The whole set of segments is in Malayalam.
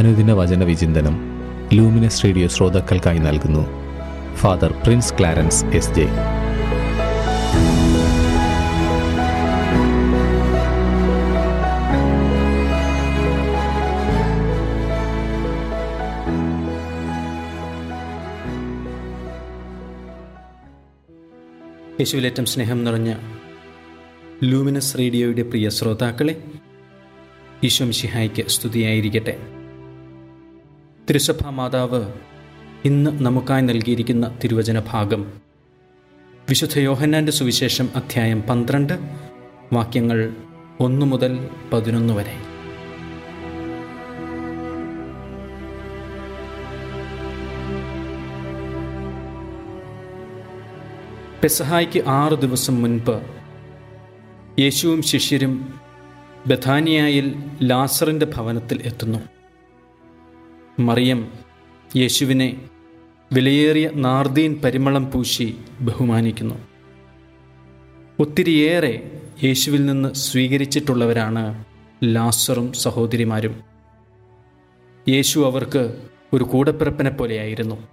അനുദിന വചന വിചിന്തനം ലൂമിനസ് റേഡിയോ ശ്രോതാക്കൾക്കായി നൽകുന്നു. Father Prince Clarence S J. യേശുവിലേറ്റം സ്നേഹം നിറഞ്ഞ ലൂമിനസ് റേഡിയോയുടെ പ്രിയ ശ്രോതാക്കളെ ഈശോ സ്തുതിയായിരിക്കട്ടെ. തിരുസഭ മാതാവ് ഇന്ന് നമുക്കായി നൽകിയിരിക്കുന്ന തിരുവചന ഭാഗം വിശുദ്ധ യോഹന്നാന്റെ സുവിശേഷം അധ്യായം പന്ത്രണ്ട് വാക്യങ്ങൾ ഒന്ന് മുതൽ പതിനൊന്ന് വരെ. പെസഹായ്ക്ക് ആറു ദിവസം മുൻപ് യേശുവും ശിഷ്യരും ബഥാനിയായിൽ ലാസറിന്റെ ഭവനത്തിൽ എത്തുന്നു. മറിയം യേശുവിനെ വിലയേറിയ നാർദീൻ പരിമളം പൂശി ബഹുമാനിക്കുന്നു. ഒത്തിരിയേറെ യേശുവിൽ നിന്ന് സ്വീകരിച്ചിട്ടുള്ളവരാണ് ലാസറും സഹോദരിമാരും. യേശു അവർക്ക് ഒരു കൂടപ്പിറപ്പിനെ പോലെയായിരുന്നു.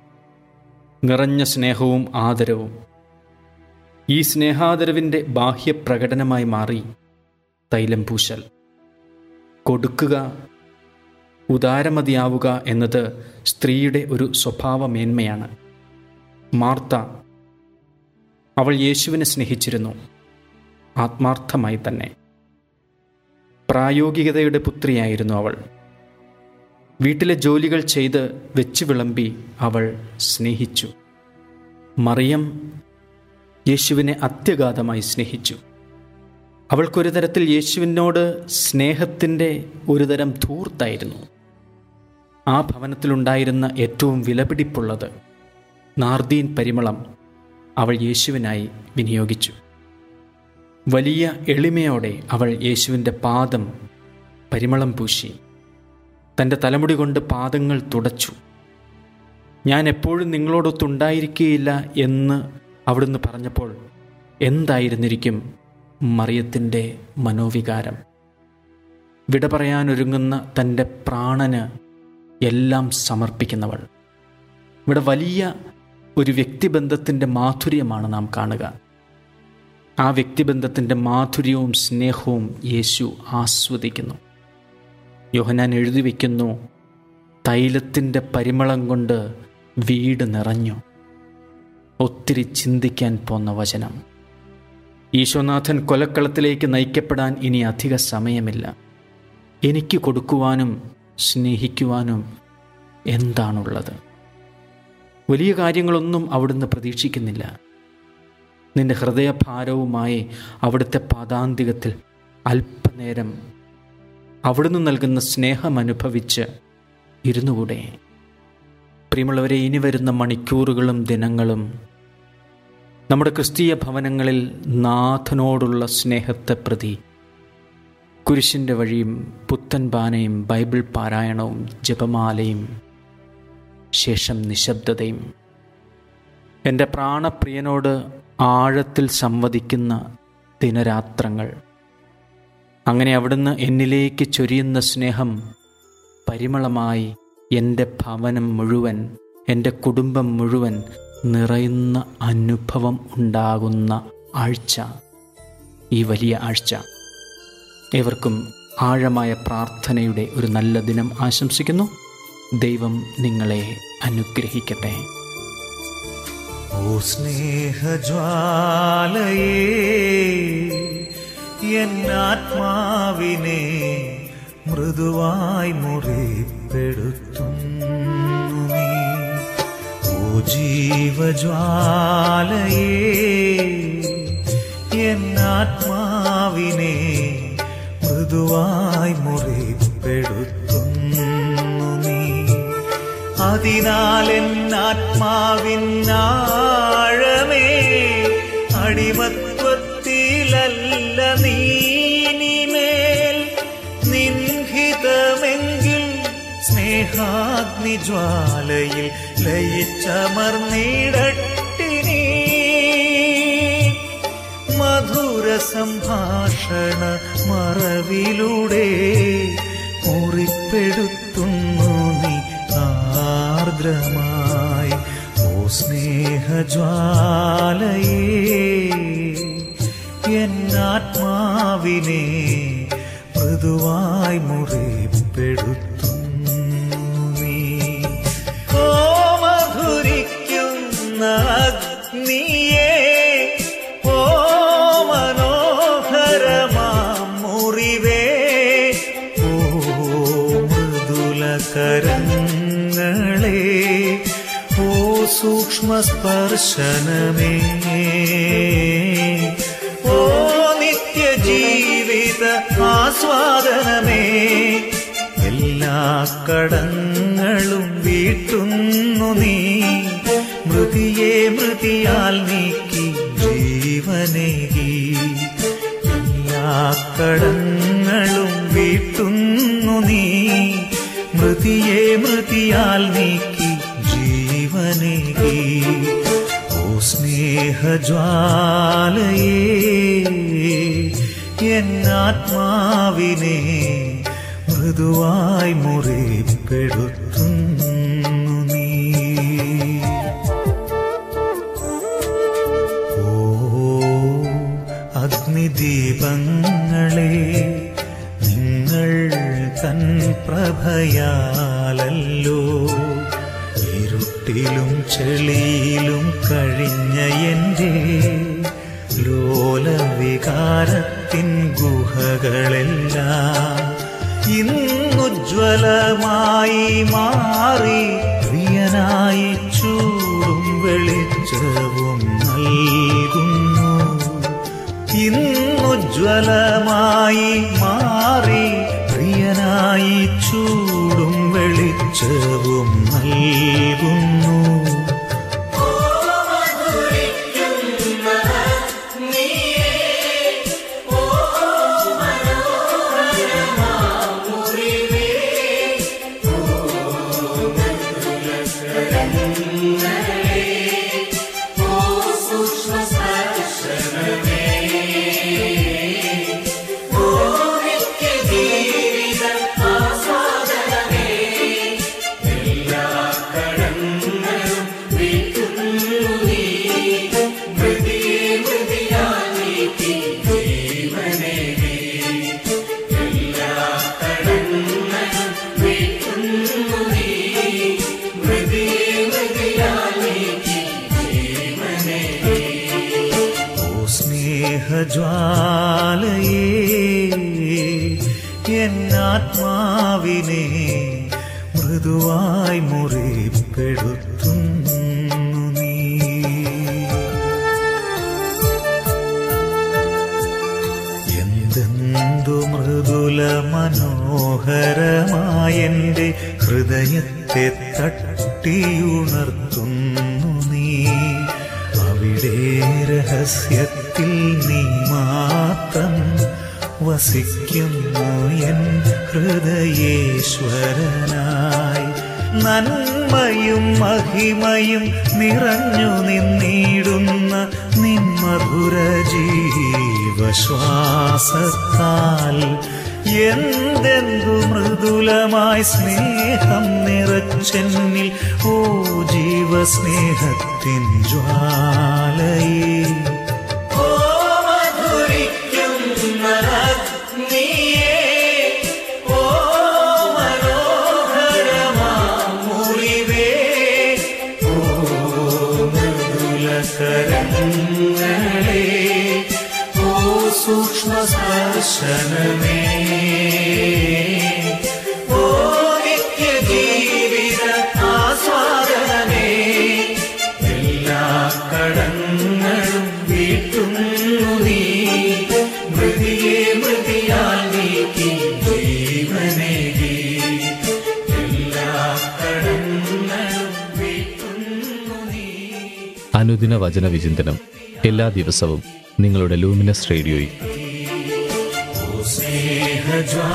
നിറഞ്ഞ സ്നേഹവും ആദരവും. ഈ സ്നേഹാദരവിന്റെ ബാഹ്യപ്രകടനമായി മാറി തൈലം പൂശൽ. കൊടുക്കുക ഉദാരമതിയാവുക എന്നത് സ്ത്രീയുടെ ഒരു സ്വഭാവമേന്മയാണ്. മാർത്ത അവൾ യേശുവിനെ സ്നേഹിച്ചിരുന്നു. ആത്മാർത്ഥമായി തന്നെ. പ്രായോഗികതയുടെ പുത്രിയായിരുന്നു അവൾ. വീട്ടിലെ ജോലികൾ ചെയ്ത് വെച്ചു വിളമ്പി അവൾ സ്നേഹിച്ചു. മറിയം യേശുവിനെ അത്യഗാധമായി സ്നേഹിച്ചു. അവൾക്കൊരു തരത്തിൽ യേശുവിനോട് സ്നേഹത്തിന്റെ ഒരു തരം ധൂർത്തായിരുന്നു. ആ ഭവനത്തിലുണ്ടായിരുന്ന ഏറ്റവും വിലപിടിപ്പുള്ളത് നാർദീൻ പരിമളം അവൾ യേശുവിനായി വിനിയോഗിച്ചു. വലിയ എളിമയോടെ അവൾ യേശുവിന്റെ പാദം പരിമളം പൂശി. തന്റെ തലമുടി കൊണ്ട് പാദങ്ങൾ തുടച്ചു. ഞാൻ എപ്പോഴും നിങ്ങളോടൊത്തുണ്ടായിരിക്കുകയില്ല എന്ന് അവിടുന്ന് പറഞ്ഞപ്പോൾ എന്തായിരുന്നിരിക്കും മറിയത്തിന്റെ മനോവികാരം? വിട പറയാനൊരുങ്ങുന്ന തന്റെ പ്രാണന് എല്ലാം സമർപ്പിക്കുന്നവൾ. ഇവിടെ വലിയ ഒരു വ്യക്തിബന്ധത്തിന്റെ മാധുര്യമാണ് നാം കാണുക. ആ വ്യക്തിബന്ധത്തിന്റെ മാധുര്യവും സ്നേഹവും യേശു ആസ്വദിക്കുന്നു. യോഹനാൻ എഴുതി വയ്ക്കുന്നു തൈലത്തിന്റെ പരിമളം കൊണ്ട് വീട് നിറഞ്ഞു. ഒത്തിരി ചിന്തിക്കാൻ പോന്ന വചനം. ഈശോനാഥൻ കൊലക്കളത്തിലേക്ക് നയിക്കപ്പെടാൻ ഇനി അധിക സമയമില്ല. എനിക്ക് കൊടുക്കുവാനും സ്നേഹിക്കുവാനും എന്താണുള്ളത്? വലിയ കാര്യങ്ങളൊന്നും അവിടുന്ന് പ്രതീക്ഷിക്കുന്നില്ല. നിന്റെ ഹൃദയഭാരവുമായി അവിടുത്തെ പാതാന്തികത്തിൽ അല്പനേരം അവിടുന്ന് നൽകുന്ന സ്നേഹം അനുഭവിച്ച് ഇരുന്നുകൂടെ. പ്രിയമുള്ളവരെ ഇനി വരുന്ന മണിക്കൂറുകളും ദിനങ്ങളും നമ്മുടെ ക്രിസ്തീയ ഭവനങ്ങളിൽ നാഥനോടുള്ള സ്നേഹത്തെ പ്രതി കുരിശിന്റെ വഴിയും പുത്തൻ പാനയും ബൈബിൾ പാരായണവും ജപമാലയും ശേഷം നിശബ്ദതയും. എന്റെ പ്രാണപ്രിയനോട് ആഴത്തിൽ സംവദിക്കുന്ന ദിനരാത്രങ്ങൾ. അങ്ങനെ അവിടുന്ന് എന്നിലേക്ക് ചൊരിയുന്ന സ്നേഹം പരിമളമായി എന്റെ ഭവനം മുഴുവൻ എന്റെ കുടുംബം മുഴുവൻ നിറയുന്ന അനുഭവം ഉണ്ടാകുന്ന ആഴ്ച ഈ വലിയ ആഴ്ച. ഏവർക്കും ആഴമായ പ്രാർത്ഥനയുടെ ഒരു നല്ല ദിനം ആശംസിക്കുന്നു. ദൈവം നിങ്ങളെ അനുഗ്രഹിക്കട്ടെ. ഓ സ്നേഹജ്വാലയേ എന്നാത്മാവിനെ മൃദുവായി ഓ ജീവജ്വാലയേ എന്നാത്മാവിനെ മൃദുവായി മുറിപ്പെടുത്തുന്നു നീ. അതിനാൽ എന്നാത്മാവിനാഴമേ അടിമത്വത്തിലല്ല നീനിമേൽ നിൻഹിതമെങ്കിൽ സ്നേഹാഗ്നി ജ്വാലയിൽ മധുര സംഭാഷണ മറവിലൂടെ മുറിപ്പെടുത്തുന്നു പെടുത്തുന്നു നീ ആർദ്രമായി. ഓ സ്നേഹജ്വാലയേ എന്നാത്മാവിനെ മൃദുവായി മുറിപ്പെടുത്തുന്നു മൃദുലകരങ്ങളെ ഓ സൂക്ഷ്മ സ്പർശനമേ. ഓ നിത്യജീവിത ആസ്വാദനമേ. എല്ലാ കടങ്ങളും വീട്ടുന്നു നീ. മൃതിയെ മൃതിയാൽ നീക്കി ജീവനേകി. എല്ലാ കടങ്ങളും മൃതിയെ മൃതിയാൽ നീക്കി ജീവനേകി ഓ സ്നേഹജ്വാലയേ എന്നാത്മാവിനെ മൃദുവായി മുറിപ്പെടുത്തുന്നു തൻ പ്രഭയാലല്ലോ ഇരുട്ടിലും ചെളിയിലും കഴിഞ്ഞ എന്റെ ലോലവികാരത്തിൻ ഗുഹകളെല്ലാം ഇന്നുജ്വലമായി മാറി പ്രിയനായി ചൂടും വെളിച്ചവും നൽകുന്നു. ഇന്നുജ്വലമായി മാറി ചൂടും വെളിച്ചവും നൽകുന്നു മൃദുവായി മുറിപ്പെടുത്തുന്നു നീ. എന്തെന്തു മൃദുല മനോഹരമായെന്റെ ഹൃദയത്തെ തട്ടിയുണർത്തുന്നു നീ. അവിടെ രഹസ്യത്തിൽ നീ മാത്രം വസിക്കുന്നു എൻ ഹൃദയേശ്വരനായി. നന്മയും മഹിമയും നിറഞ്ഞു നിന്നിടുന്ന നിമ്മധുര ജീവശ്വാസത്താൽ എന്തെന്തു മൃദുലമായി സ്നേഹം നിറച്ചെന്നിൽ ഓ ജീവസ്നേഹത്തിൻ ജ്വാലയേ. സ്പർശനമേ. ഓ നിത്യജീവിത ആസ്വാദനമേ. എല്ലാ കടങ്ങളും വീട്ടുന്നു നീ. മൃതിയെ മൃതിയാൽ നീക്കി ജീവനേകി എല്ലാ കടങ്ങളും വീട്ടുന്നു നീ. അനുദിന വചന വിചിന്തനം എല്ലാ ദിവസവും നിങ്ങളുടെ ലൂമിനസ് റേഡിയോയിൽ. स्नेहज्वालये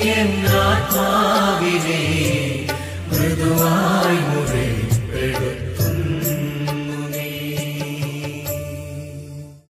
किं नात्मा विने मृदुवायुरे